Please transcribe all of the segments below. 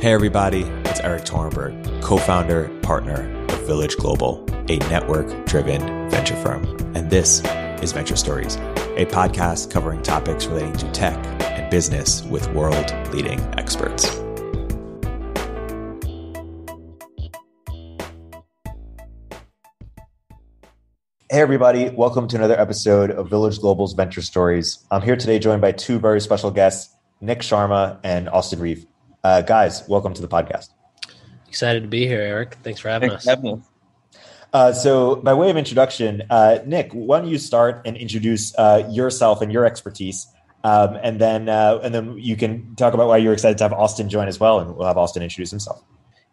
Hey, everybody, it's Erik Torenberg, co founder, partner of Village Global, a network driven venture firm. And this is Venture Stories, a podcast covering topics relating to tech and business with world leading experts. Hey, everybody, welcome to another episode of Village Global's Venture Stories. I'm here today joined by two very special guests, Nick Sharma and Austin Rief. Uh, guys, welcome to the podcast. Excited to be here, Erik. Thanks for having Thanks us. Having uh, so, by way of introduction, uh, Nick, why don't you start and introduce uh, yourself and your expertise, um, and then uh, and then you can talk about why you're excited to have Austin join as well, and we'll have Austin introduce himself.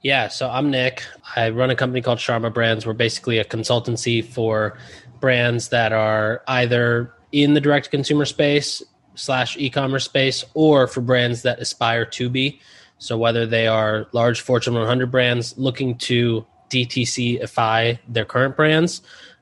Yeah, so I'm Nick. I run a company called Sharma Brands. We're basically a consultancy for brands that are either in the direct consumer space slash e-commerce space, or for brands that aspire to be. So whether they are large Fortune 100 brands looking to DTCify their current brands,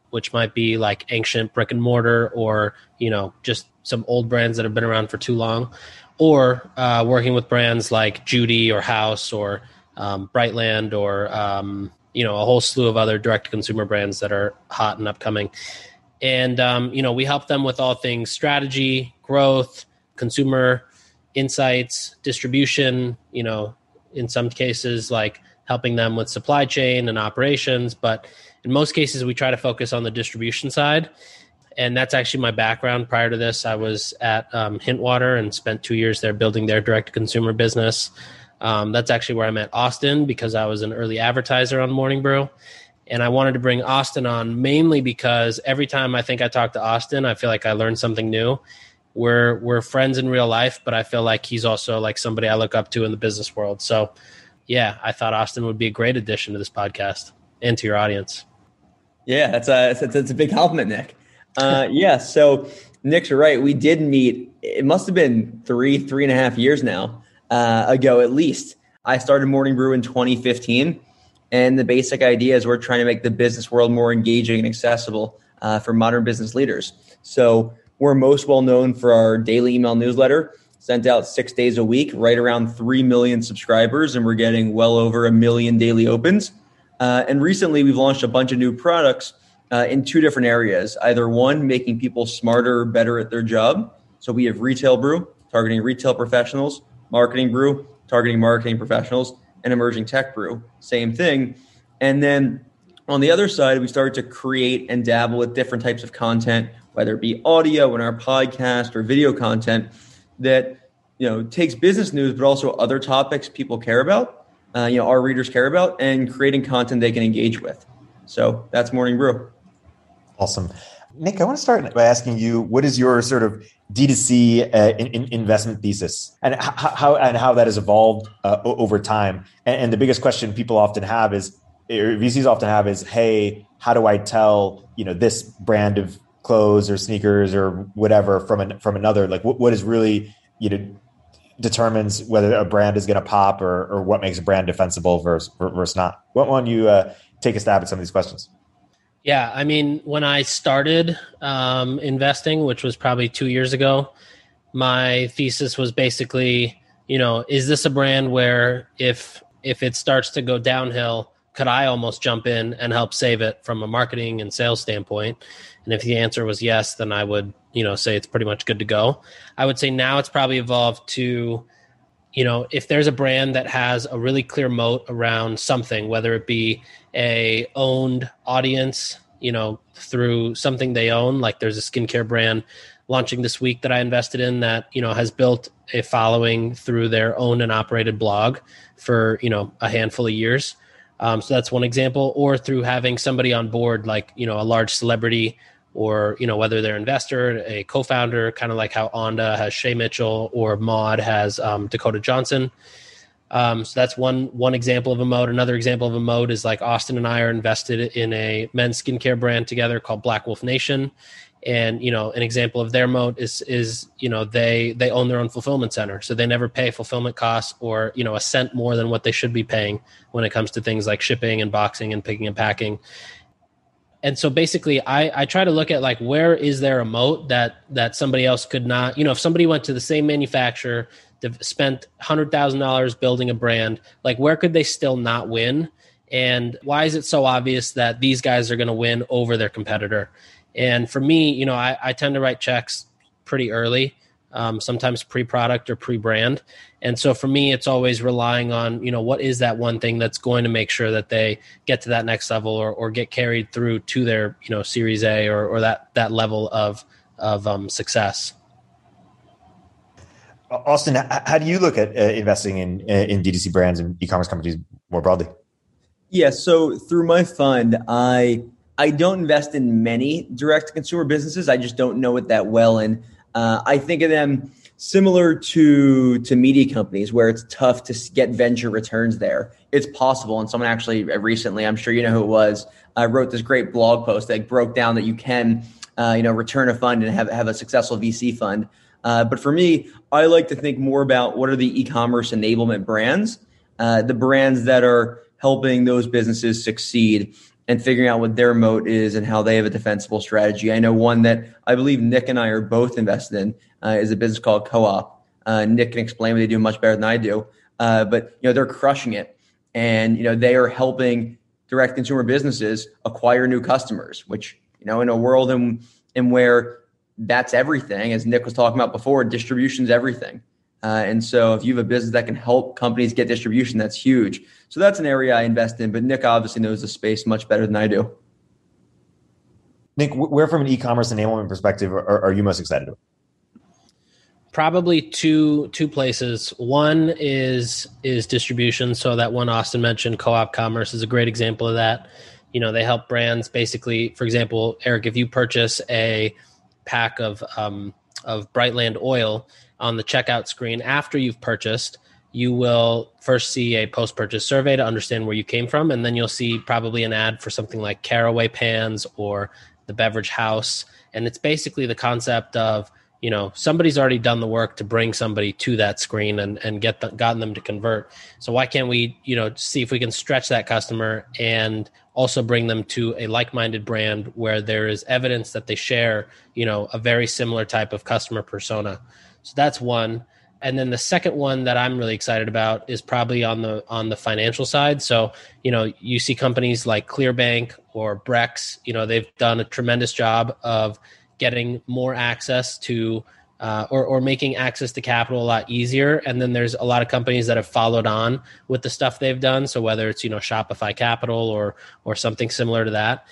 which might be like ancient brick and mortar or you know just some old brands that have been around for too long, or uh, working with brands like Judy or House or um, Brightland or um, you know a whole slew of other direct consumer brands that are hot and upcoming. And um, you know we help them with all things strategy, growth, consumer insights, distribution, you know, in some cases like helping them with supply chain and operations, but in most cases we try to focus on the distribution side. And that's actually my background. Prior to this, I was at um, Hintwater and spent two years there building their direct consumer business. Um, that's actually where I met Austin because I was an early advertiser on Morning Brew. And I wanted to bring Austin on mainly because every time I think I talk to Austin, I feel like I learned something new we're we're friends in real life, but I feel like he's also like somebody I look up to in the business world. So, yeah, I thought Austin would be a great addition to this podcast and to your audience. Yeah, that's a that's, a big compliment, Nick. Uh, yeah, so Nick's right. We did meet. It must have been three three and a half years now uh, ago, at least. I started Morning Brew in 2015, and the basic idea is we're trying to make the business world more engaging and accessible uh, for modern business leaders. So we're most well known for our daily email newsletter, sent out six days a week, right around 3 million subscribers, and we're getting well over a million daily opens. Uh, and recently, we've launched a bunch of new products uh, in two different areas. Either one, making people smarter, better at their job. So we have Retail Brew, targeting retail professionals, Marketing Brew, targeting marketing professionals, and Emerging Tech Brew, same thing. And then on the other side, we started to create and dabble with different types of content whether it be audio in our podcast or video content that you know takes business news but also other topics people care about uh, you know our readers care about and creating content they can engage with. So that's morning brew. Awesome. Nick i want to start by asking you what is your sort of d2c uh, in, in investment thesis? And how and how that has evolved uh, over time? And, and the biggest question people often have is VCs often have is, hey, how do I tell you know this brand of clothes or sneakers or whatever from an, from another? Like what, what is really you know determines whether a brand is going to pop or, or what makes a brand defensible versus versus not? What one you uh, take a stab at some of these questions? Yeah i mean when i started um, investing which was probably two years ago my thesis was basically you know is this a brand where if if it starts to go downhill could i almost jump in and help save it from a marketing and sales standpoint and if the answer was yes, then I would, you know, say it's pretty much good to go. I would say now it's probably evolved to, you know, if there's a brand that has a really clear moat around something, whether it be a owned audience, you know, through something they own, like there's a skincare brand launching this week that I invested in that, you know, has built a following through their owned and operated blog for, you know, a handful of years. Um, so that's one example, or through having somebody on board, like, you know, a large celebrity or you know whether they're investor, a co-founder, kind of like how Onda has Shay Mitchell or Maude has um, Dakota Johnson. Um, so that's one one example of a mode. Another example of a mode is like Austin and I are invested in a men's skincare brand together called Black Wolf Nation, and you know an example of their moat is is you know they they own their own fulfillment center, so they never pay fulfillment costs or you know a cent more than what they should be paying when it comes to things like shipping and boxing and picking and packing and so basically I, I try to look at like where is there a moat that that somebody else could not you know if somebody went to the same manufacturer spent $100,000 building a brand. Like, where could they still not win? And why is it so obvious that these guys are going to win over their competitor? And for me, you know, I, I tend to write checks pretty early, um, sometimes pre-product or pre-brand. And so for me, it's always relying on, you know, what is that one thing that's going to make sure that they get to that next level or, or get carried through to their, you know, Series A or, or that that level of of um, success. Austin, how do you look at uh, investing in in DTC brands and e-commerce companies more broadly? Yeah, so through my fund, I I don't invest in many direct consumer businesses. I just don't know it that well, and uh, I think of them similar to to media companies where it's tough to get venture returns there. It's possible, and someone actually uh, recently, I'm sure you know who it was, uh, wrote this great blog post that broke down that you can, uh, you know, return a fund and have have a successful VC fund. Uh, but for me, I like to think more about what are the e-commerce enablement brands, uh, the brands that are helping those businesses succeed and figuring out what their moat is and how they have a defensible strategy. I know one that I believe Nick and I are both invested in uh, is a business called Co-op. Uh, Nick can explain what they do much better than I do, uh, but you know they're crushing it, and you know they are helping direct consumer businesses acquire new customers. Which you know in a world in in where that's everything. As Nick was talking about before, distribution's everything. Uh, and so if you have a business that can help companies get distribution, that's huge. So that's an area I invest in. But Nick obviously knows the space much better than I do. Nick, where from an e-commerce enablement perspective are, are you most excited about? Probably two two places. One is is distribution. So that one Austin mentioned, Co-op Commerce is a great example of that. You know, they help brands basically. For example, Erik, if you purchase a pack of um, of Brightland oil on the checkout screen after you've purchased, you will first see a post purchase survey to understand where you came from, and then you'll see probably an ad for something like Caraway pans or the Beverage House, and it's basically the concept of you know somebody's already done the work to bring somebody to that screen and and get the, gotten them to convert. So why can't we you know see if we can stretch that customer and also bring them to a like-minded brand where there is evidence that they share you know a very similar type of customer persona? So that's one. And then the second one that i'm really excited about is probably on the on the financial side. So you know you see companies like clearbanc or brex you know they've done a tremendous job of getting more access to uh, or, or making access to capital a lot easier. And then there's a lot of companies that have followed on with the stuff they've done. So whether it's you know Shopify Capital or or something similar to that.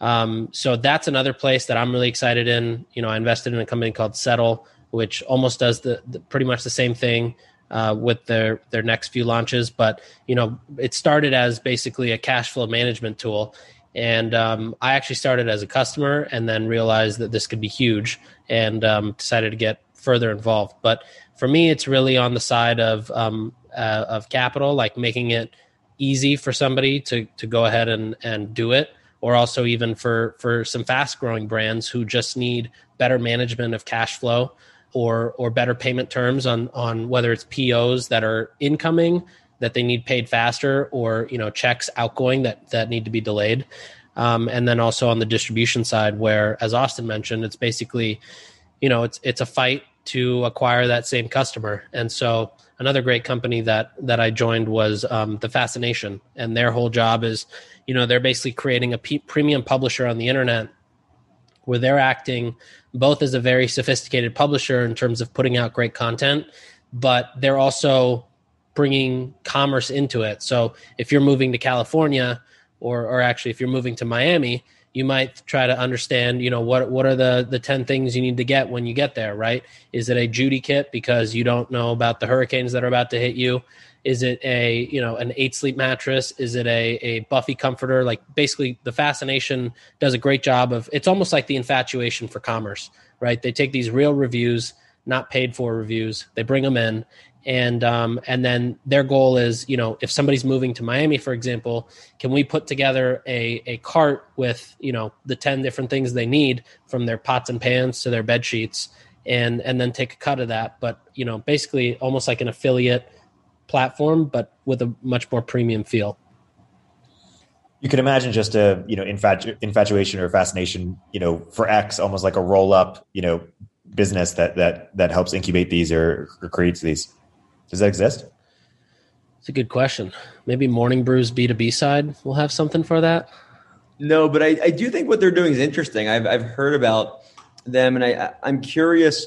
Um, so that's another place that I'm really excited in. You know, I invested in a company called Settle, which almost does the, the pretty much the same thing uh, with their their next few launches. But you know, it started as basically a cash flow management tool, and um, I actually started as a customer and then realized that this could be huge and um, decided to get further involved. But for me, it's really on the side of um, uh, of capital, like making it easy for somebody to to go ahead and and do it, or also even for for some fast growing brands who just need better management of cash flow or or better payment terms on on whether it's POs that are incoming that they need paid faster or you know checks outgoing that that need to be delayed. Um, and then also on the distribution side where as austin mentioned it's basically you know it's it's a fight to acquire that same customer. And so another great company that that i joined was um, the fascination. And their whole job is you know they're basically creating a p- premium publisher on the internet where they're acting both as a very sophisticated publisher in terms of putting out great content but they're also bringing commerce into it. So if you're moving to California, or or actually if you're moving to Miami, you might try to understand, you know, what what are the the 10 things you need to get when you get there, right? Is it a Judy kit because you don't know about the hurricanes that are about to hit you? Is it a, you know, an 8 sleep mattress? Is it a a Buffy comforter? Like basically the fascination does a great job of it's almost like the infatuation for commerce, right? They take these real reviews, not paid for reviews. They bring them in and um, and then their goal is you know if somebody's moving to miami for example can we put together a, a cart with you know the 10 different things they need from their pots and pans to their bed sheets and and then take a cut of that. But you know basically almost like an affiliate platform but with a much more premium feel. You can imagine just a you know infatu- infatuation or fascination you know for x almost like a roll up you know business that that that helps incubate these or, or creates these Does that exist? It's a good question. Maybe Morning Brew's B2B side will have something for that. No, but I, I do think what they're doing is interesting. I've, I've heard about them and I, I'm curious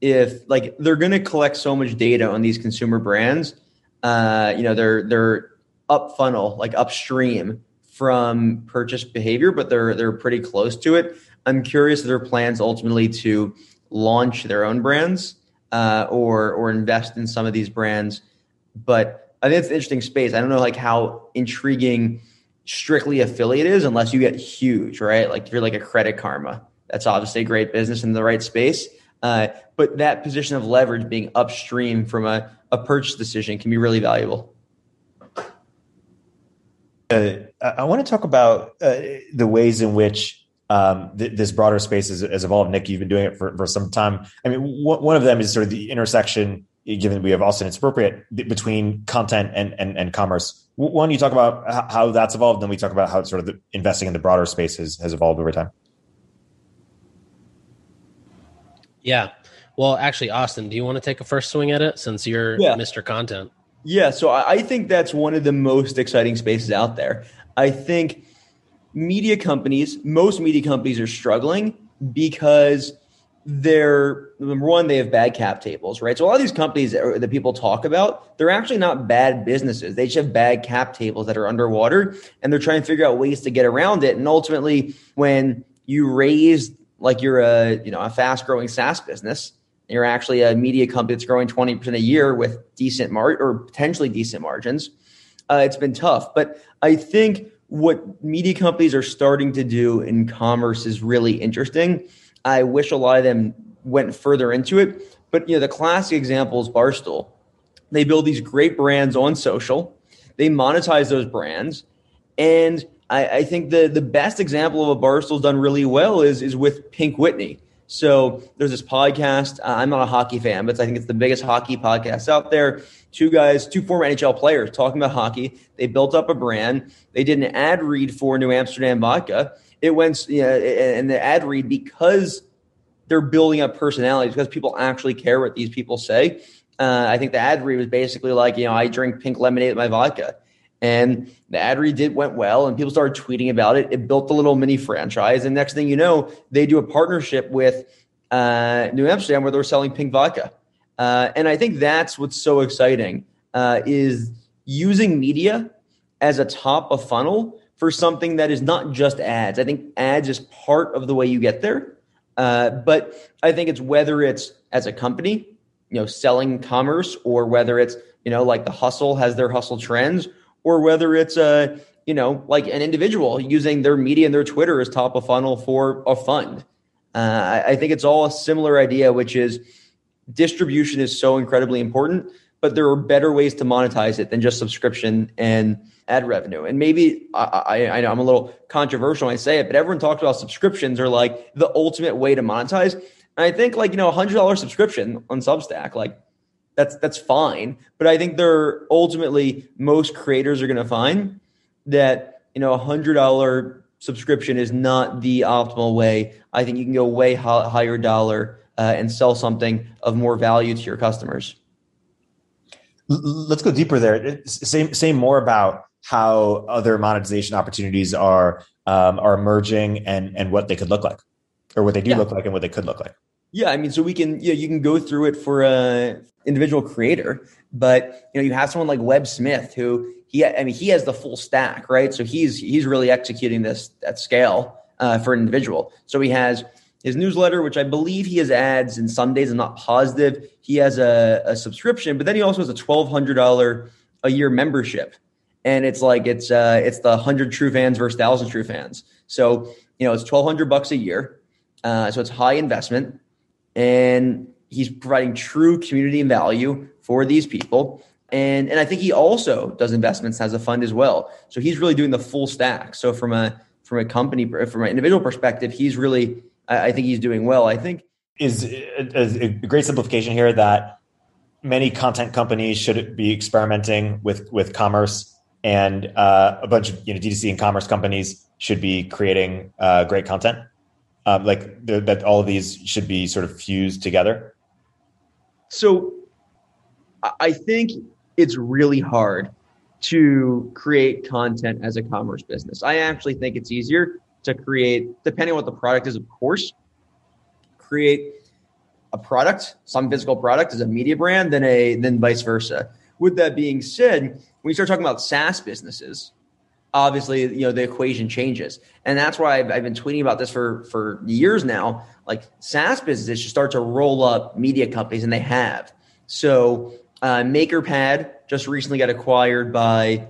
if like they're going to collect so much data on these consumer brands. Uh, you know, they're, they're up funnel, like upstream from purchase behavior, but they're, they're pretty close to it. I'm curious if their plans ultimately to launch their own brands uh, or, or invest in some of these brands. But I think it's an interesting space. I don't know like how intriguing strictly affiliate is unless you get huge, right? Like if you're like a credit karma, that's obviously a great business in the right space. Uh, but that position of leverage being upstream from a, a purchase decision can be really valuable. Uh, I want to talk about uh, the ways in which um, th- this broader space has, has, evolved. Nick, you've been doing it for, for some time. I mean, w- one of them is sort of the intersection given we have Austin, it's appropriate between content and, and, and commerce. One, you talk about how that's evolved, then we talk about how sort of the investing in the broader space has, has evolved over time. Yeah. Well, actually, Austin, do you want to take a first swing at it since you're yeah. Mr. Content? Yeah. So I think that's one of the most exciting spaces out there. I think media companies, most media companies are struggling because – they're number one, they have bad cap tables, right? So a lot of these companies that, that, people talk about, they're actually not bad businesses. They just have bad cap tables that are underwater, and they're trying to figure out ways to get around it. And ultimately, when you raise like you're a you know a fast growing SaaS business, you're actually a media company that's growing twenty percent a year with decent mar or potentially decent margins. Uh, it's been tough, but I think what media companies are starting to do in commerce is really interesting I wish a lot of them went further into it. But you know, the classic example is Barstool. They build these great brands on social. They monetize those brands, and I, I think the the best example of a Barstool's done really well is is with Pink Whitney. So there's this podcast. I'm not a hockey fan, but I think it's the biggest hockey podcast out there. Two guys, two former NHL players talking about hockey. They built up a brand. They did an ad read for New Amsterdam Vodka it went you know, and the ad read because they're building up personalities because people actually care what these people say. Uh, I think the ad read was basically like, you know, I drink pink lemonade with my vodka. And the ad read did went well, and people started tweeting about it. It built a little mini franchise, and next thing you know, they do a partnership with uh, New Amsterdam where they're selling pink vodka. Uh, and I think that's what's so exciting uh, is using media as a top of funnel for something that is not just ads. I think ads is part of the way you get there. Uh, but I think it's whether it's as a company, you know, selling commerce, or whether it's you know like the hustle has their hustle trends, or whether it's a you know like an individual using their media and their Twitter as top of funnel for a fund. Uh, I, I think it's all a similar idea, which is distribution is so incredibly important, but there are better ways to monetize it than just subscription and ad revenue. And maybe I, I, I know I'm a little controversial when I say it, but everyone talks about subscriptions are like the ultimate way to monetize. And I think like, you know, a hundred dollar subscription on Substack, like that's, that's fine. But I think they're ultimately most creators are going to find that, you know, a hundred dollar subscription is not the optimal way. I think you can go way higher dollar uh, and sell something of more value to your customers. Let's go deeper there. Say, say more about how other monetization opportunities are um, are emerging and and what they could look like, or what they do yeah. look like, and what they could look like. Yeah, I mean, so we can you know, you can go through it for a individual creator, but you know you have someone like Web Smith who he I mean he has the full stack, right? So he's he's really executing this at scale uh, for an individual. So he has his newsletter, which I believe he has ads in some days. I'm not positive. He has a, a subscription, but then he also has a twelve hundred dollar a year membership and it's like it's uh, it's the hundred true fans versus thousand true fans. So you know it's twelve hundred bucks a year, uh, so it's high investment, and he's providing true community and value for these people. And and I think he also does investments as a fund as well. So he's really doing the full stack. So from a from a company from an individual perspective, he's really I, I think he's doing well. I think is a, a great simplification here that many content companies should be experimenting with with commerce and uh, a bunch of you know D2C and commerce companies should be creating uh, great content. Um, like that, all of these should be sort of fused together. So, I think it's really hard to create content as a commerce business. I actually think it's easier to create, depending on what the product is, of course, create a product, some physical product as a media brand then a then vice versa. With that being said, when you start talking about SaaS businesses, obviously you know the equation changes, and that's why I've, I've been tweeting about this for for years now. Like SaaS businesses should start to roll up media companies, and they have. So uh, MakerPad just recently got acquired by,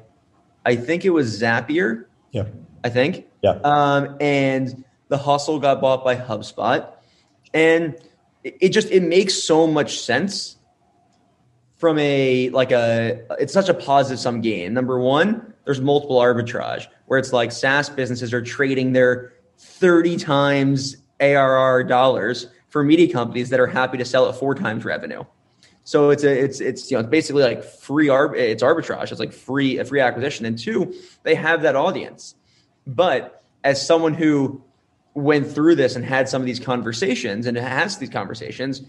I think it was Zapier. Yeah. I think. Yeah. Um, and the Hustle got bought by HubSpot, and it, it just it makes so much sense from a like a it's such a positive sum game. Number one, there's multiple arbitrage where it's like SaaS businesses are trading their 30 times ARR dollars for media companies that are happy to sell at four times revenue. So it's a it's it's you know it's basically like free arb it's arbitrage. It's like free a free acquisition. And two, they have that audience. But as someone who went through this and had some of these conversations and has these conversations,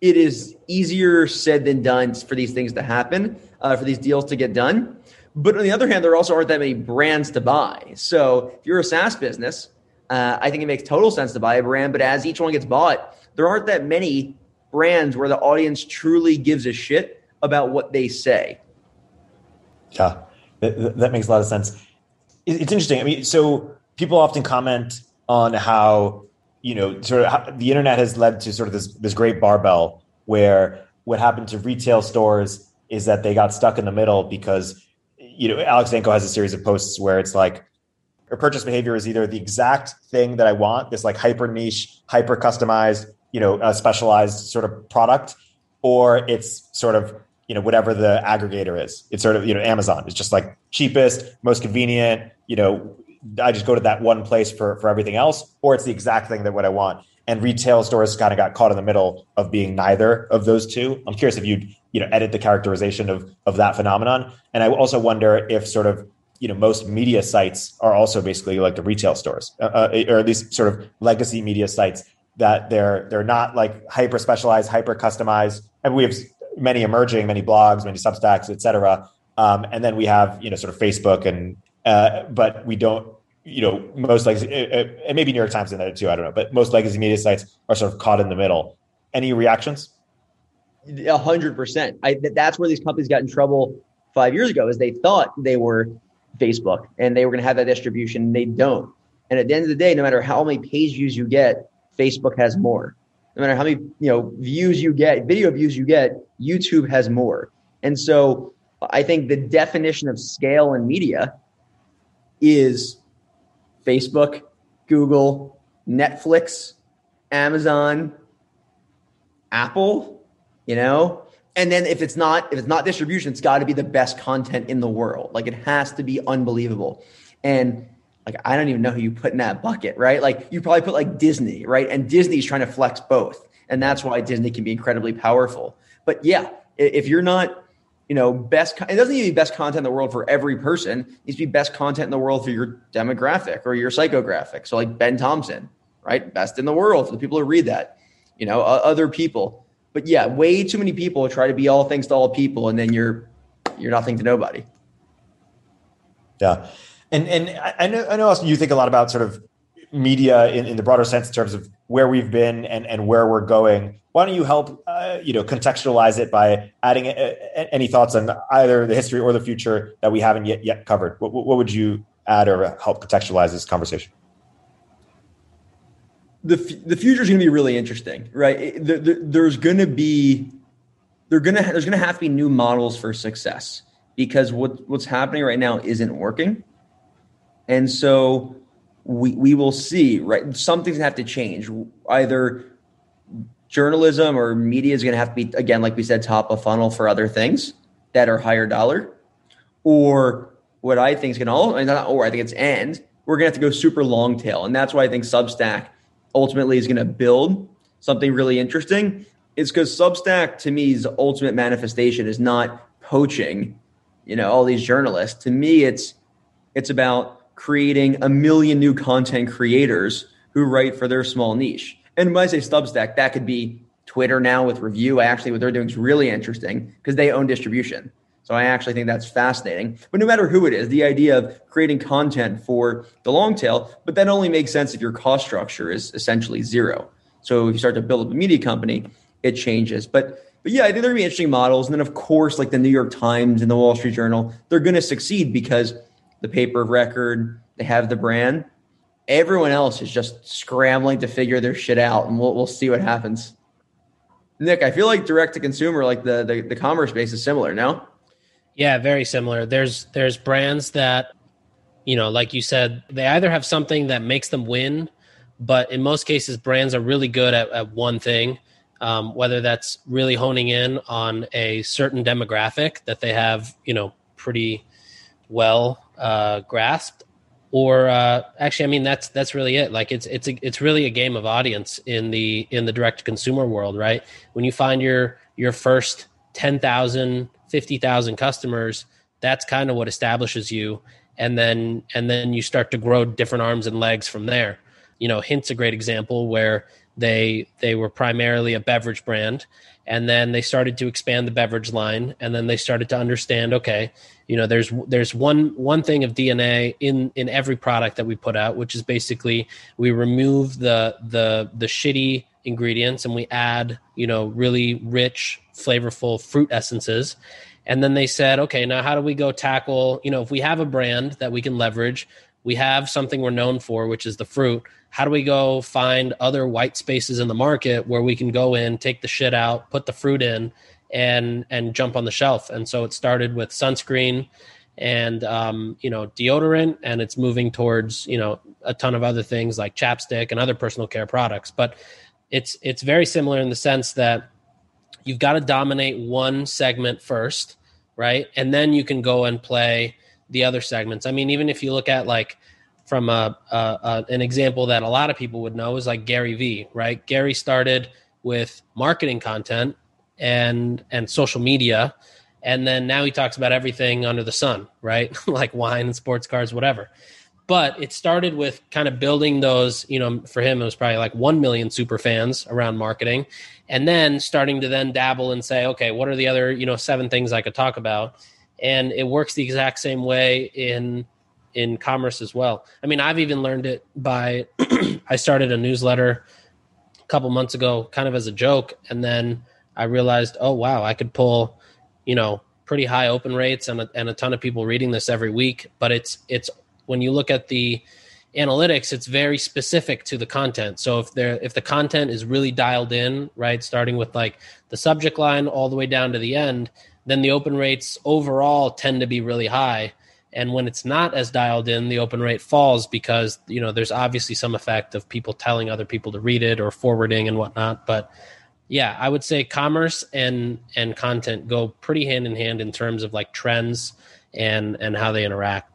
it is easier said than done for these things to happen, uh, for these deals to get done. But on the other hand, there also aren't that many brands to buy. So if you're a SaaS business, uh, I think it makes total sense to buy a brand. But as each one gets bought, there aren't that many brands where the audience truly gives a shit about what they say. Yeah, that, that makes a lot of sense. It's interesting. I mean, so people often comment on how you know sort of the internet has led to sort of this this great barbell where what happened to retail stores is that they got stuck in the middle because you know Alex Danco has a series of posts where it's like a purchase behavior is either the exact thing that I want, this like hyper niche, hyper customized, you know, a specialized sort of product, or it's sort of you know whatever the aggregator is. It's sort of you know Amazon. It's just like cheapest, most convenient. You know, I just go to that one place for for everything else, or it's the exact thing that what I want. And retail stores kind of got caught in the middle of being neither of those two. I'm curious if you'd you know edit the characterization of of that phenomenon. And I also wonder if sort of you know most media sites are also basically like the retail stores, uh, uh or at least sort of legacy media sites that they're they're not like hyper specialized, hyper customized. And we have many emerging, many blogs, many Substacks, et cetera. Um, and then we have you know sort of Facebook and uh, but we don't you know most legacy uh, uh, and maybe New York Times in there too. I don't know, but most legacy media sites are sort of caught in the middle. Any reactions? A hundred percent. That's where these companies got in trouble five years ago, is they thought they were Facebook and they were going to have that distribution. They don't. And at the end of the day, no matter how many page views you get, Facebook has more. No matter how many you know views you get, video views you get, YouTube has more. And so I think the definition of scale in media is Facebook, Google, Netflix, Amazon, Apple, you know? And then if it's not if it's not distribution, it's got to be the best content in the world. Like it has to be unbelievable. And like I don't even know who you put in that bucket, right? Like you probably put like Disney, right? And Disney's trying to flex both. And that's why Disney can be incredibly powerful. But yeah, if you're not, you know, best it doesn't need to be best content in the world for every person. It needs to be best content in the world for your demographic or your psychographic. So like Ben Thompson, right? Best in the world for the people who read that. You know, uh, other people. But yeah, way too many people try to be all things to all people and then you're you're nothing to nobody. Yeah. And and I know I know also you think a lot about sort of media in, in the broader sense in terms of where we've been and, and where we're going. Why don't you help uh, you know contextualize it by adding a, a, any thoughts on either the history or the future that we haven't yet yet covered? What, what would you add or help contextualize this conversation? The the future is going to be really interesting, right? The, the, there's going to be they're going to there's going to have to be new models for success because what what's happening right now isn't working and so we we will see, right? Something's gonna have to change. Either journalism or media is gonna have to be again, like we said, top of funnel for other things that are higher dollar, or what I think is gonna all not or I think it's and we're gonna have to go super long tail, and that's why I think Substack ultimately is gonna build something really interesting. It's because Substack to me's ultimate manifestation is not poaching, you know, all these journalists. To me, it's it's about creating a million new content creators who write for their small niche. And when I say Substack, that could be Twitter now with Revue. I actually what they're doing is really interesting because they own distribution. So I actually think that's fascinating. But no matter who it is, the idea of creating content for the long tail, but that only makes sense if your cost structure is essentially zero. So if you start to build up a media company, it changes. But but yeah, I think there'll be interesting models. And then of course, like the New York Times and the Wall Street Journal, they're going to succeed because the paper of record, they have the brand. Everyone else is just scrambling to figure their shit out, and we'll we'll see what happens. Nick, I feel like direct to consumer, like the, the the commerce space, is similar. No. Yeah, very similar. There's there's brands that, you know, like you said, they either have something that makes them win, but in most cases, brands are really good at, at one thing. Um, whether that's really honing in on a certain demographic that they have, you know, pretty well uh, grasped, or uh, actually, I mean, that's that's really it. Like it's it's a, it's really a game of audience in the in the direct consumer world, right? When you find your your first 10,000 50,000 customers, that's kind of what establishes you. And then, and then you start to grow different arms and legs from there. You know, Hint's a great example where they, they were primarily a beverage brand and then they started to expand the beverage line and then they started to understand, okay, you know, there's, there's one, one thing of DNA in, in every product that we put out, which is basically we remove the, the, the shitty ingredients and we add, you know, really rich, flavorful fruit essences. And then they said, okay, now how do we go tackle, you know, if we have a brand that we can leverage, we have something we're known for, which is the fruit. How do we go find other white spaces in the market where we can go in, take the shit out, put the fruit in, and and jump on the shelf? And so it started with sunscreen and um, you know deodorant, and it's moving towards you know a ton of other things like chapstick and other personal care products. But it's it's very similar in the sense that you've got to dominate one segment first, right? And then you can go and play the other segments. I mean, even if you look at like from a, a, a, an example that a lot of people would know is like Gary Vee, right? Gary started with marketing content and and social media, and then now he talks about everything under the sun, right? like wine and sports cars, whatever but it started with kind of building those you know for him it was probably like 1 million super fans around marketing and then starting to then dabble and say okay what are the other you know seven things i could talk about and it works the exact same way in in commerce as well. I mean i've even learned it by i started a newsletter a couple months ago kind of as a joke and then i realized oh wow i could pull you know pretty high open rates and a, and a ton of people reading this every week. But it's it's when you look at the analytics it's very specific to the content. So if there if the content is really dialed in right starting with like the subject line all the way down to the end then the open rates overall tend to be really high. And when it's not as dialed in the open rate falls because you know there's obviously some effect of people telling other people to read it or forwarding and whatnot. But yeah i would say commerce and and content go pretty hand in hand in terms of like trends and and how they interact.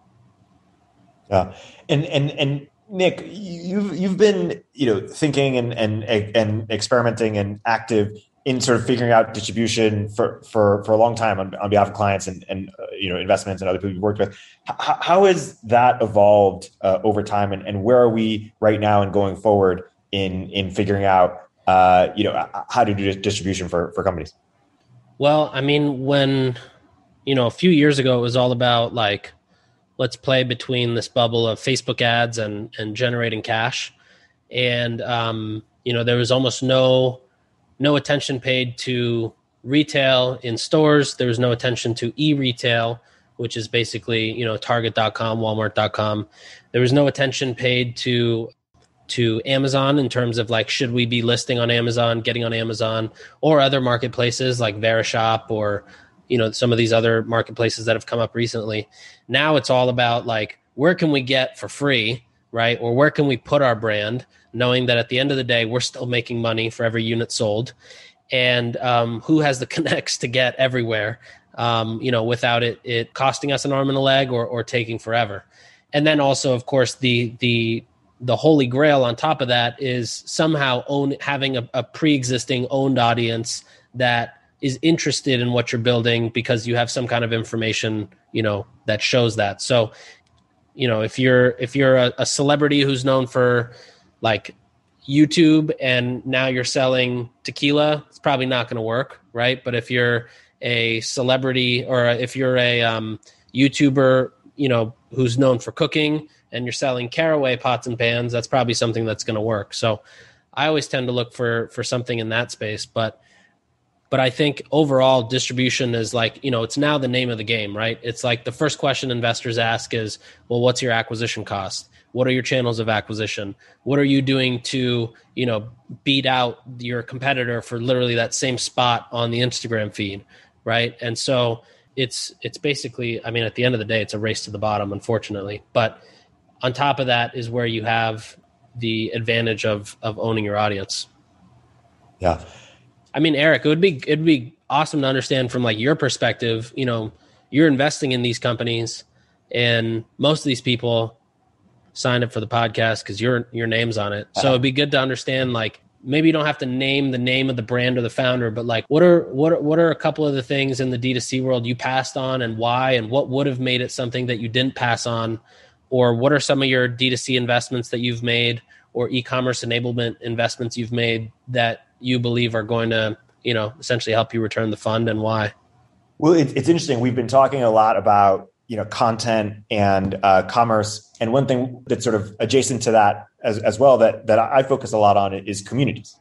Yeah, and and and Nick, you've you've been you know thinking and and and experimenting and active in sort of figuring out distribution for for for a long time on, on behalf of clients and and uh, you know investments and other people you've worked with. H- how has that evolved uh, over time, and, and where are we right now and going forward in in figuring out uh, you know how to do distribution for for companies? Well, I mean, when you know a few years ago, it was all about like let's play between this bubble of Facebook ads and and generating cash, and um, you know there was almost no no attention paid to retail in stores. There was no attention to e-retail, which is basically you know Target.com, Walmart.com. There was no attention paid to to Amazon in terms of like should we be listing on Amazon, getting on Amazon, or other marketplaces like Verishop or you know some of these other marketplaces that have come up recently now it's all about like where can we get for free right or where can we put our brand knowing that at the end of the day we're still making money for every unit sold. And um, who has the connects to get everywhere um, you know without it it costing us an arm and a leg or, or taking forever. And then also of course the the the holy grail on top of that is somehow own having a, a pre-existing owned audience that is interested in what you're building because you have some kind of information you know that shows that. So you know if you're if you're a, a celebrity who's known for like YouTube and now you're selling tequila, it's probably not going to work, right? But if you're a celebrity or if you're a um, YouTuber, you know, who's known for cooking and you're selling caraway pots and pans, that's probably something that's going to work. So I always tend to look for for something in that space, but but I think overall distribution is like, you know, it's now the name of the game, right? It's like the first question investors ask is, well, what's your acquisition cost? What are your channels of acquisition? What are you doing to, you know, beat out your competitor for literally that same spot on the Instagram feed, right? And so it's it's basically, I mean, at the end of the day, it's a race to the bottom, unfortunately. But on top of that is where you have the advantage of of owning your audience. Yeah. I mean, Erik, it would be it'd be awesome to understand from like your perspective. You know, you're investing in these companies, and most of these people signed up for the podcast because your your name's on it. So uh-huh. it'd be good to understand like maybe you don't have to name the name of the brand or the founder, but like what are what are, what are a couple of the things in the D2C world you passed on and why, and what would have made it something that you didn't pass on, or what are some of your D2C investments that you've made or e-commerce enablement investments you've made that you believe are going to you know essentially help you return the fund and why well it's interesting we've been talking a lot about you know content and uh, commerce and one thing that's sort of adjacent to that as, as well that that i focus a lot on is communities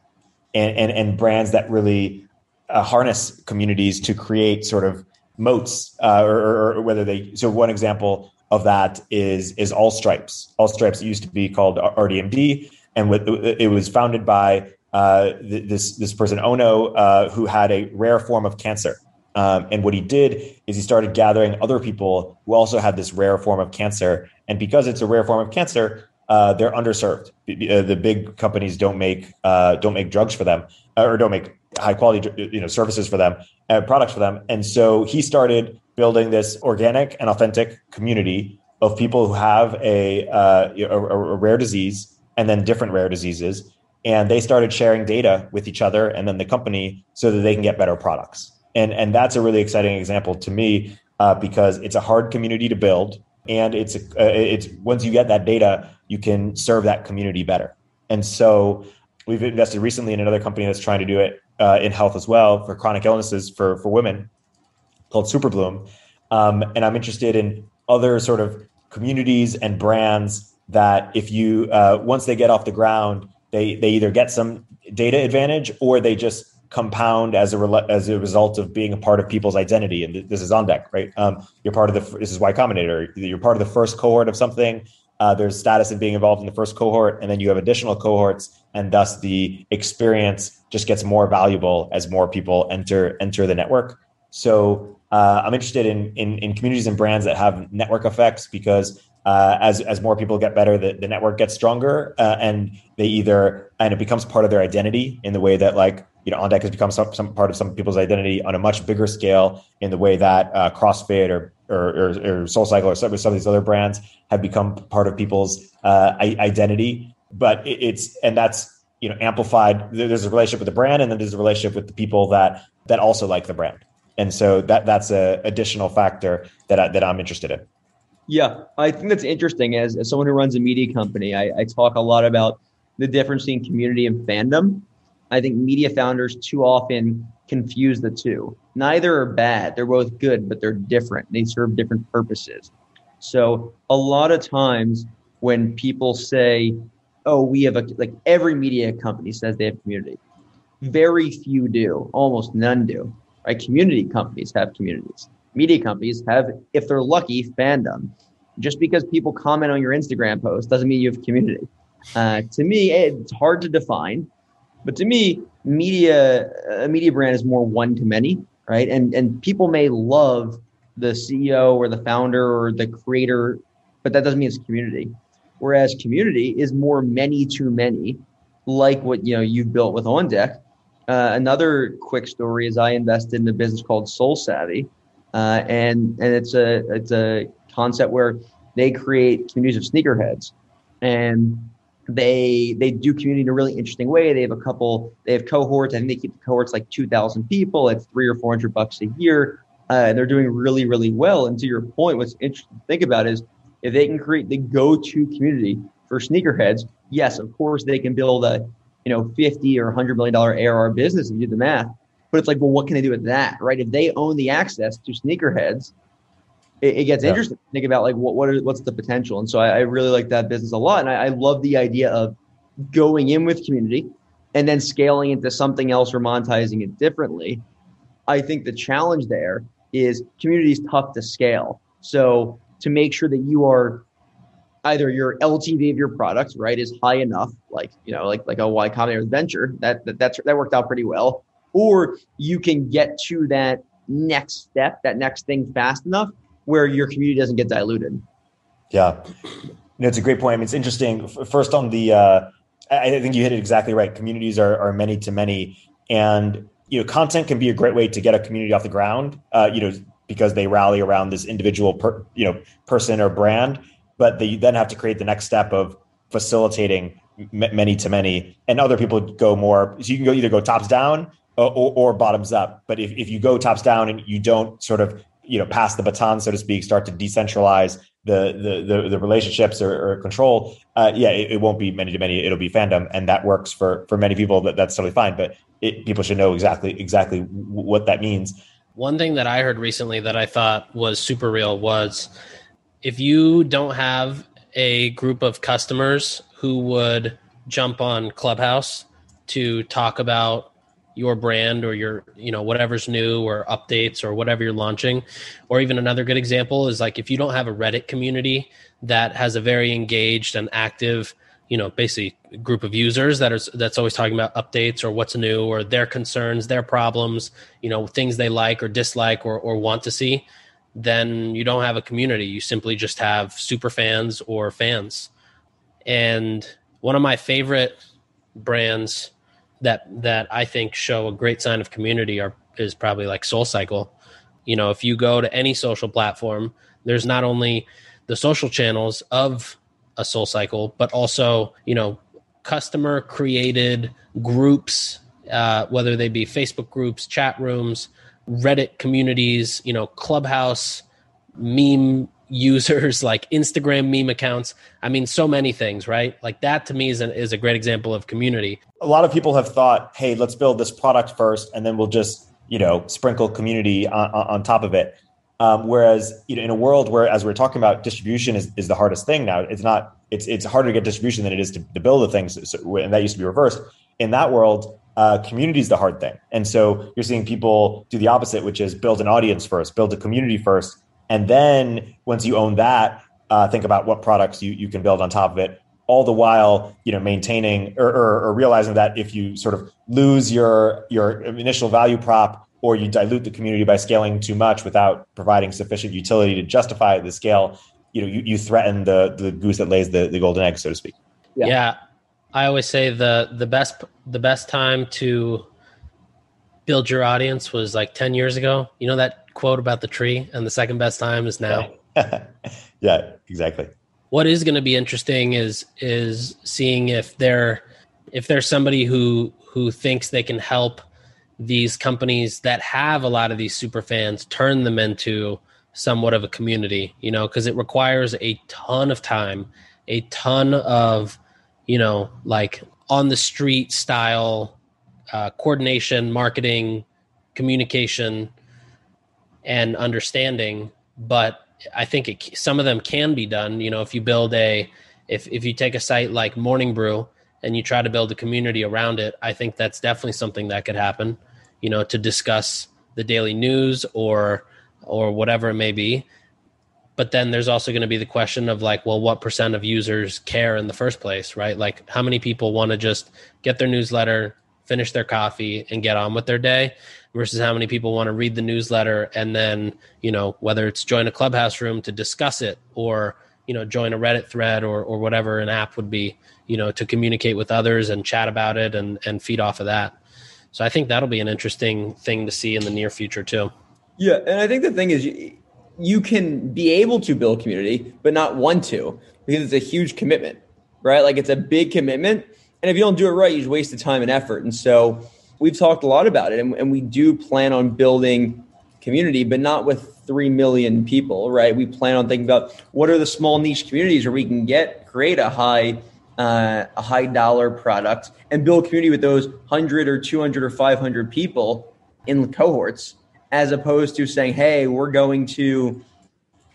and and, and brands that really uh, harness communities to create sort of moats uh, or, or, whether they so one example of that is is all stripes all stripes used to be called rdmd and with, it was founded by uh, this this person Onno, uh, who had a rare form of cancer. Um, and what he did is he started gathering other people who also had this rare form of cancer. And because it's a rare form of cancer, uh, they're underserved. Uh, the big companies don't make uh, don't make drugs for them, or don't make high quality you know services for them, products for them. And so he started building this organic and authentic community of people who have a, a, a rare disease and then different rare diseases and they started sharing data with each other and then the company so that they can get better products and and that's a really exciting example to me uh, because it's a hard community to build and it's uh, it's once you get that data you can serve that community better. And so we've invested recently in another company that's trying to do it uh, in health as well for chronic illnesses for for women called superbloom. Um, and i'm interested in other sort of communities and brands that if you uh, once they get off the ground they they either get some data advantage or they just compound as a re- as a result of being a part of people's identity. And this is on deck, right? Um, you're part of the this is Y Combinator. You're part of the first cohort of something. Uh, there's status in being involved in the first cohort, and then you have additional cohorts, and thus the experience just gets more valuable as more people enter enter the network. So uh, I'm interested in, in in communities and brands that have network effects because uh, as as more people get better, the, the network gets stronger, uh, and they either and it becomes part of their identity in the way that like you know OnDeck has become some, some part of some people's identity on a much bigger scale in the way that uh, CrossFit or or, or, or SoulCycle or some, some of these other brands have become part of people's uh, identity. But it, it's and that's you know amplified. There's a relationship with the brand, and then there's a relationship with the people that that also like the brand. And so that that's a additional factor that I, that I'm interested in. Yeah, I think that's interesting. As, as someone who runs a media company, I, I talk a lot about the difference between community and fandom. I think media founders too often confuse the two. Neither are bad. They're both good, but they're different. They serve different purposes. So a lot of times when people say, oh, we have a, like every media company says they have community. Very few do, almost none do, right? Community companies have communities media companies have, if they're lucky, fandom. Just because people comment on your Instagram post doesn't mean you have community. Uh, to me, it's hard to define, but to me, media a media brand is more one to many, right? And and people may love the CEO or the founder or the creator, but that doesn't mean it's community. Whereas community is more many to many, like what you know you've built with OnDeck. Uh, another quick story is I invested in a business called Sole Savy, uh, and and it's a it's a concept where they create communities of sneakerheads, and they they do community in a really interesting way. They have a couple. They have cohorts. I think they keep the cohorts like two thousand people at three or four hundred bucks a year. Uh, and they're doing really really well. And to your point, what's interesting to think about is if they can create the go-to community for sneakerheads, yes, of course they can build a you know 50 or 100 million dollar ARR business and do the math. But it's like, well, what can they do with that, right? If they own the access to sneakerheads, it, it gets yeah. interesting. To think about like what what are, what's the potential, and so I, I really like that business a lot, and I, I love the idea of going in with community and then scaling into something else or monetizing it differently. I think the challenge there is community is tough to scale. So to make sure that you are either your LTV of your product, right, is high enough, like you know, like like a Y Combinator venture, that, that that's that worked out pretty well, or you can get to that next step, that next thing fast enough where your community doesn't get diluted. Yeah, no, it's a great point. I mean, it's interesting. First on the, uh, I think you hit it exactly right. Communities are, are many to many, and you know, content can be a great way to get a community off the ground. Uh, you know, because they rally around this individual, per, you know, person or brand but they then have to create the next step of facilitating many to many and other people go more so you can go either go tops down or, or, or, bottoms up but if, if you go tops down and you don't sort of you know pass the baton so to speak start to decentralize the the the, the relationships or, or control uh, yeah it, it, won't be many to many it'll be fandom and that works for for many people that that's totally fine but it, people should know exactly exactly what that means. One thing that i heard recently that i thought was super real was if you don't have a group of customers who would jump on Clubhouse to talk about your brand or your you know whatever's new or updates or whatever you're launching or even another good example is like if you don't have a reddit community that has a very engaged and active you know basically group of users that is that's always talking about updates or what's new or their concerns their problems you know things they like or dislike or, or want to see then you don't have a community. You simply just have super fans or fans. And one of my favorite brands that that I think show a great sign of community are is probably like Soul Cycle. You know, if you go to any social platform, there's not only the social channels of a Soul Cycle, but also you know customer created groups, uh, whether they be Facebook groups, chat rooms, Reddit communities, you know, Clubhouse meme users, like Instagram meme accounts. I mean, so many things, right? Like that to me is, an, is a great example of community. A lot of people have thought, hey, let's build this product first, and then we'll just, you know, sprinkle community on, on top of it. Um, whereas, you know, in a world where, as we're talking about, distribution is, is the hardest thing now. It's not. It's it's harder to get distribution than it is to, to build the things, so, and that used to be reversed. In that world, uh, community is the hard thing. And so you're seeing people do the opposite, which is build an audience first, build a community first. And then once you own that, uh, think about what products you, you can build on top of it. All the while, you know, maintaining or, or, or realizing that if you sort of lose your your initial value prop or you dilute the community by scaling too much without providing sufficient utility to justify the scale, you know, you, you threaten the the goose that lays the, the golden egg, so to speak. Yeah. yeah. I always say the the best the best time to build your audience was like 10 years ago. You know that quote about the tree and the second best time is now. yeah, exactly. What is going to be interesting is is seeing if there if there's somebody who who thinks they can help these companies that have a lot of these super fans turn them into somewhat of a community, you know, because it requires a ton of time, a ton of you know, like on the street style uh, coordination, marketing, communication, and understanding. But I think it, some of them can be done. You know, if you build a, if if you take a site like Morning Brew and you try to build a community around it, I think that's definitely something that could happen. You know, to discuss the daily news or or whatever it may be but then there's also going to be the question of like well what percent of users care in the first place right like how many people want to just get their newsletter finish their coffee and get on with their day versus how many people want to read the newsletter and then you know whether it's join a clubhouse room to discuss it or you know join a reddit thread or, or whatever an app would be you know to communicate with others and chat about it and and feed off of that so i think that'll be an interesting thing to see in the near future too yeah and i think the thing is you can be able to build community, but not want to because it's a huge commitment, right? Like it's a big commitment. And if you don't do it right, you just waste the time and effort. And so we've talked a lot about it, and, and we do plan on building community, but not with 3 million people, right? We plan on thinking about what are the small niche communities where we can get, create a high uh, a high dollar product and build community with those 100 or 200 or 500 people in cohorts as opposed to saying hey we're going to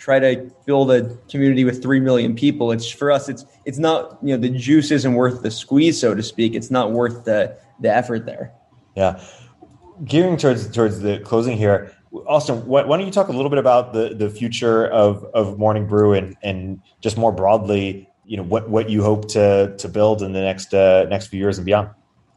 try to build a community with 3 million people it's for us it's it's not you know the juice isn't worth the squeeze so to speak it's not worth the the effort there yeah gearing towards towards the closing here austin why, why don't you talk a little bit about the the future of of morning brew and and just more broadly you know what what you hope to to build in the next uh, next few years and beyond.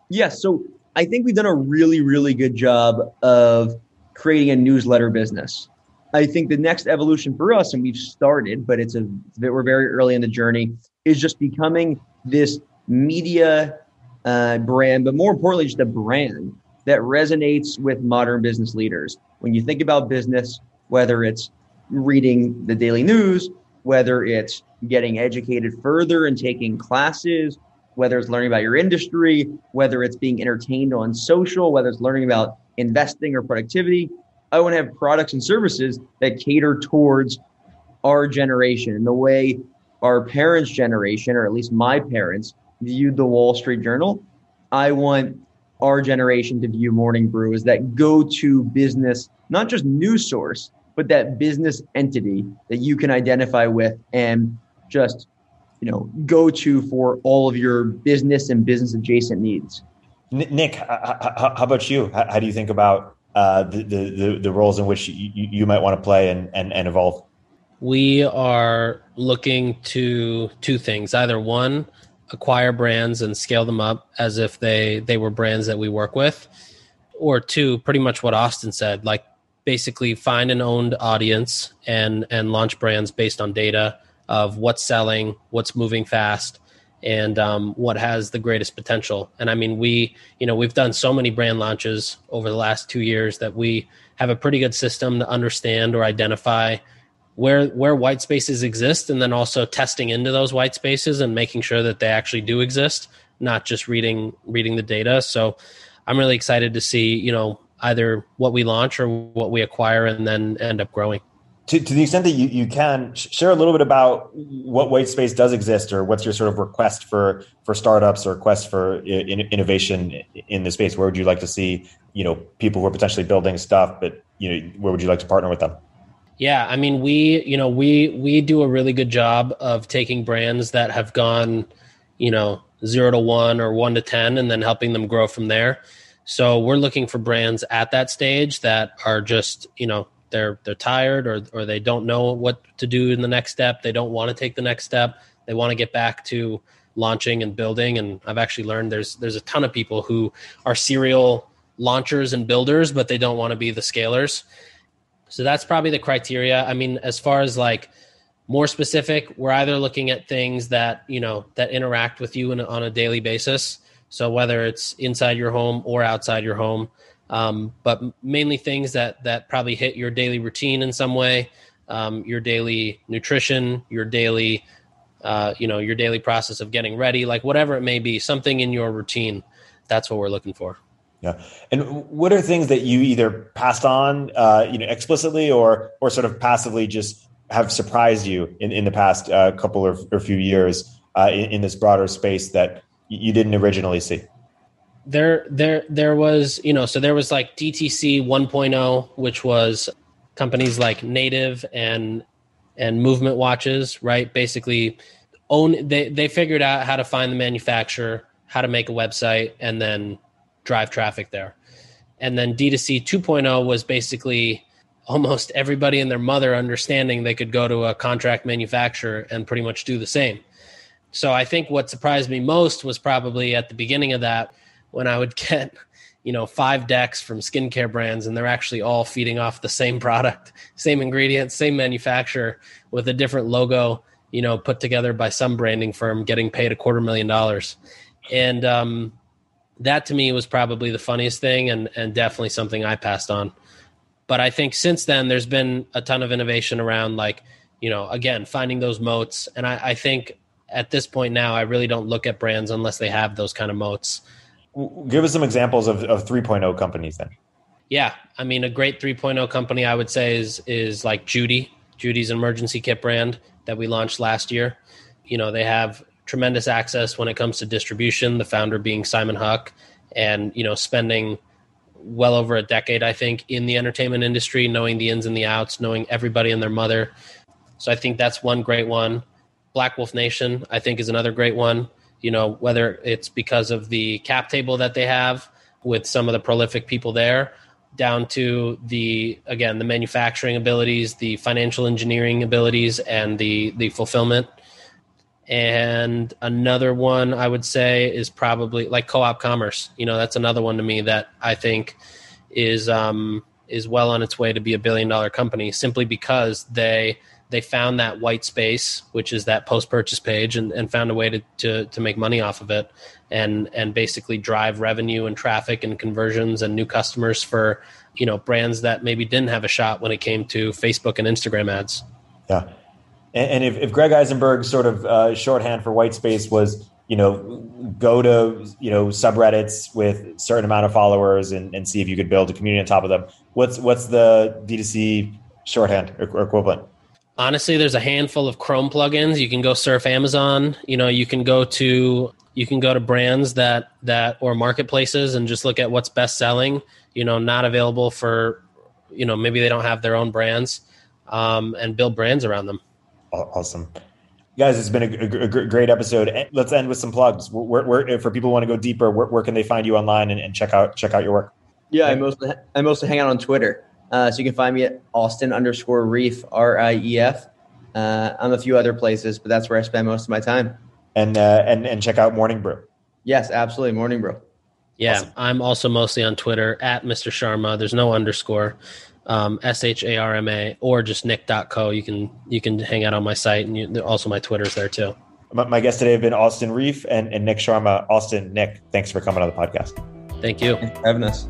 Yes, so I think we've done a really really good job of creating a newsletter business. I think the next evolution for us, and we've started, but it's a we're very early in the journey, is just becoming this media uh, brand, but more importantly, just a brand that resonates with modern business leaders. When you think about business, whether it's reading the daily news, whether it's getting educated further and taking classes, whether it's learning about your industry, whether it's being entertained on social, whether it's learning about investing or productivity. I want to have products and services that cater towards our generation and the way our parents' generation, or at least my parents, viewed the Wall Street Journal. I want our generation to view Morning Brew as that go to business, not just news source, but that business entity that you can identify with and just you know go to for all of your business and business adjacent needs. Nick, how, about you? How, do you think about uh, the, the, the roles in which you, you might want to play and, and, and evolve? We are looking to two things. Either one, acquire brands and scale them up as if they they were brands that we work with, or two, pretty much what Austin said, like basically find an owned audience and and launch brands based on data of what's selling, what's moving fast, and um, what has the greatest potential. And I mean, we, you know, we've done so many brand launches over the last two years that we have a pretty good system to understand or identify where where white spaces exist, and then also testing into those white spaces and making sure that they actually do exist, not just reading reading the data. So, I'm really excited to see, you know, either what we launch or what we acquire, and then end up growing to, to the extent that you, you can share a little bit about what white space does exist or what's your sort of request for for startups or request for uh, in, innovation in the space? Where would you like to see you know people who are potentially building stuff but you know where would you like to partner with them? Yeah i mean we you know we we do a really good job of taking brands that have gone you know 0 to 1 or 1 to 10 and then helping them grow from there. So we're looking for brands at that stage that are just you know they're they're tired or or they don't know what to do in the next step. They don't want to take the next step. They want to get back to launching and building. And I've actually learned there's there's a ton of people who are serial launchers and builders, but they don't want to be the scalers. So that's probably the criteria. I mean, as far as like more specific, we're either looking at things that you know that interact with you in, on a daily basis. So whether it's inside your home or outside your home, um, but mainly things that that probably hit your daily routine in some way, um, your daily nutrition, your daily, uh, you know, your daily process of getting ready, like whatever it may be, something in your routine. That's what we're looking for. Yeah, and what are things that you either passed on, uh, you know, explicitly or or sort of passively just have surprised you in, in the past uh, couple or, or few years uh, in, in this broader space that you didn't originally see? There there there was you know so there was like DTC 1.0 which was companies like Native and and Movement Watches right? Basically own they they figured out how to find the manufacturer how to make a website and then drive traffic there. And then D2C 2.0 was basically almost everybody and their mother understanding they could go to a contract manufacturer and pretty much do the same. So I think what surprised me most was probably at the beginning of that when I would get, you know, five decks from skincare brands and they're actually all feeding off the same product, same ingredients, same manufacturer with a different logo, you know, put together by some branding firm getting paid a quarter million dollars. And um, that to me was probably the funniest thing and, and definitely something I passed on. But I think since then, there's been a ton of innovation around, like, you know, again, finding those moats. And I, I think at this point now, I really don't look at brands unless they have those kind of moats give us some examples of, of 3.0 companies then yeah i mean a great 3.0 company i would say is is like judy judy's emergency kit brand that we launched last year you know they have tremendous access when it comes to distribution. The founder being Simon Huck, and you know, spending well over a decade, I think, in the entertainment industry, knowing the ins and the outs, knowing everybody and their mother. So I think that's one great one. Black Wolf Nation, I think, is another great one. You know, whether it's because of the cap table that they have with some of the prolific people there, down to the again the manufacturing abilities, the financial engineering abilities, and the the fulfillment. And another one I would say is probably like co-op commerce. You know, that's another one to me that I think is um, is well on its way to be a billion dollar company simply because they they found that white space, which is that post purchase page, and, and found a way to, to to make money off of it, and and basically drive revenue and traffic and conversions and new customers for you know brands that maybe didn't have a shot when it came to Facebook and Instagram ads. Yeah, and, and if, if Greg Eisenberg's sort of uh, shorthand for white space was you know go to you know subreddits with certain amount of followers and, and see if you could build a community on top of them, what's what's the D2C shorthand or equivalent? Honestly there's a handful of chrome plugins. You can go surf amazon. You know you can go to you can go to brands that that or marketplaces and just look at what's best selling you know not available for you know maybe they don't have their own brands um, and build brands around them. Awesome. Guys it's been a, a, great episode. Let's end with some plugs. Where, where, for people who want to go deeper where, where, can they find you online and, and check out check out your work? Yeah i mostly i mostly hang out on twitter uh, so you can find me at Austin underscore Rief R I E F. Uh, I'm a few other places, but that's where I spend most of my time. And uh, and and check out Morning Brew. Yes, absolutely, Morning Brew. Yeah, awesome. I'm also mostly on Twitter at Mr. Sharma. There's no underscore, um, S H A R M A, or just nick.co. You can you can hang out on my site, and you, also my Twitter's there too. My, my guests today have been Austin Rief and, and Nick Sharma. Austin, Nick, thanks for coming on the podcast. Thank you. Thanks for having us.